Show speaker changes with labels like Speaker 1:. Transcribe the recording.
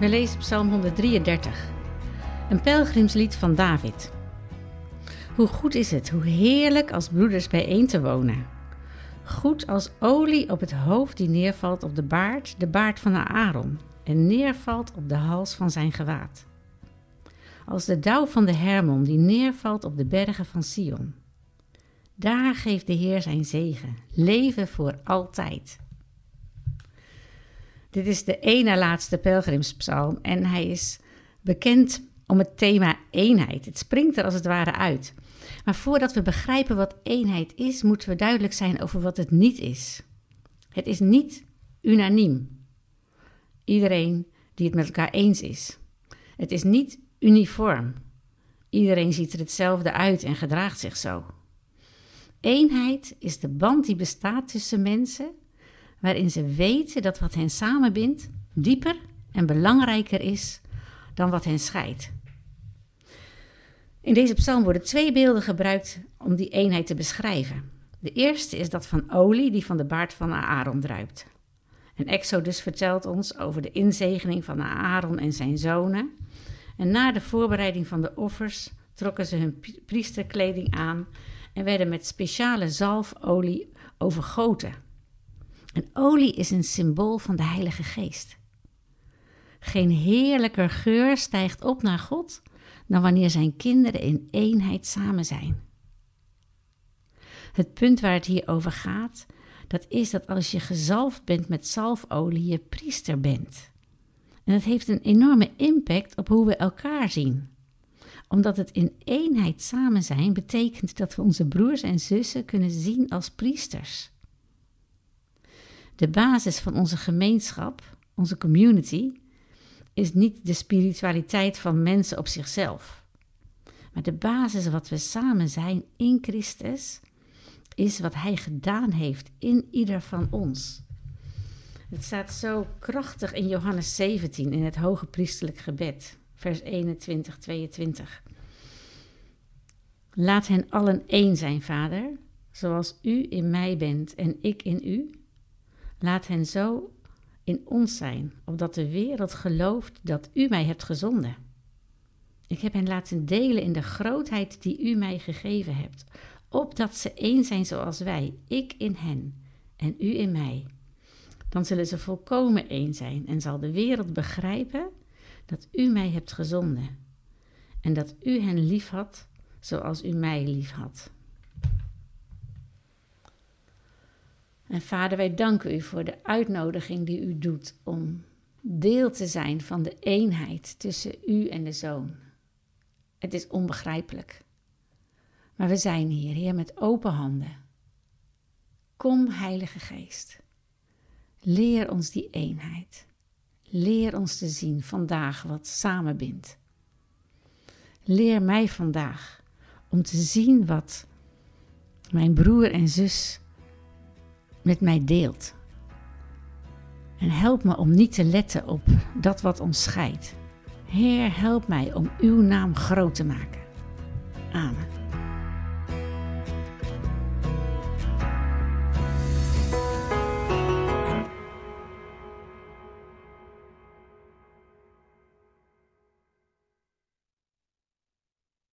Speaker 1: We lezen Psalm 133, een pelgrimslied van David. Hoe goed is het, hoe heerlijk als broeders bijeen te wonen. Goed als olie op het hoofd die neervalt op de baard, de baard van Aaron, en neervalt op de hals van zijn gewaad. Als de dauw van de Hermon die neervalt op de bergen van Sion. Daar geeft de Heer zijn zegen, leven voor altijd. Dit is de ene laatste pelgrimspsalm en hij is bekend om het thema eenheid. Het springt er als het ware uit. Maar voordat we begrijpen wat eenheid is, moeten we duidelijk zijn over wat het niet is. Het is niet unaniem. Iedereen die het met elkaar eens is. Het is niet uniform. Iedereen ziet er hetzelfde uit en gedraagt zich zo. Eenheid is de band die bestaat tussen mensen waarin ze weten dat wat hen samenbindt dieper en belangrijker is dan wat hen scheidt. In deze psalm worden twee beelden gebruikt om die eenheid te beschrijven. De eerste is dat van olie die van de baard van Aaron druipt. En Exodus vertelt ons over de inzegening van Aaron en zijn zonen. En na de voorbereiding van de offers trokken ze hun priesterkleding aan en werden met speciale zalfolie overgoten. En olie is een symbool van de Heilige Geest. Geen heerlijker geur stijgt op naar God dan wanneer zijn kinderen in eenheid samen zijn. Het punt waar het hier over gaat, dat is dat als je gezalfd bent met zalfolie, je priester bent. En dat heeft een enorme impact op hoe we elkaar zien. Omdat het in eenheid samen zijn, betekent dat we onze broers en zussen kunnen zien als priesters. De basis van onze gemeenschap, onze community, is niet de spiritualiteit van mensen op zichzelf. Maar de basis wat we samen zijn in Christus is wat Hij gedaan heeft in ieder van ons. Het staat zo krachtig in Johannes 17 in het hoge priestelijk gebed, vers 21, 22. Laat hen allen één zijn, Vader, zoals U in mij bent en ik in U. Laat hen zo in ons zijn, opdat de wereld gelooft dat U mij hebt gezonden. Ik heb hen laten delen in de grootheid die U mij gegeven hebt, opdat ze één zijn zoals wij, ik in hen en U in mij. Dan zullen ze volkomen één zijn en zal de wereld begrijpen dat U mij hebt gezonden en dat U hen lief had zoals U mij lief En vader, wij danken u voor de uitnodiging die u doet om deel te zijn van de eenheid tussen u en de zoon. Het is onbegrijpelijk. Maar we zijn hier, Heer, met open handen. Kom, Heilige Geest. Leer ons die eenheid. Leer ons te zien vandaag wat samenbindt. Leer mij vandaag om te zien wat mijn broer en zus met mij deelt. En help me om niet te letten op dat wat ons scheidt. Heer, help mij om uw naam groot te maken. Amen.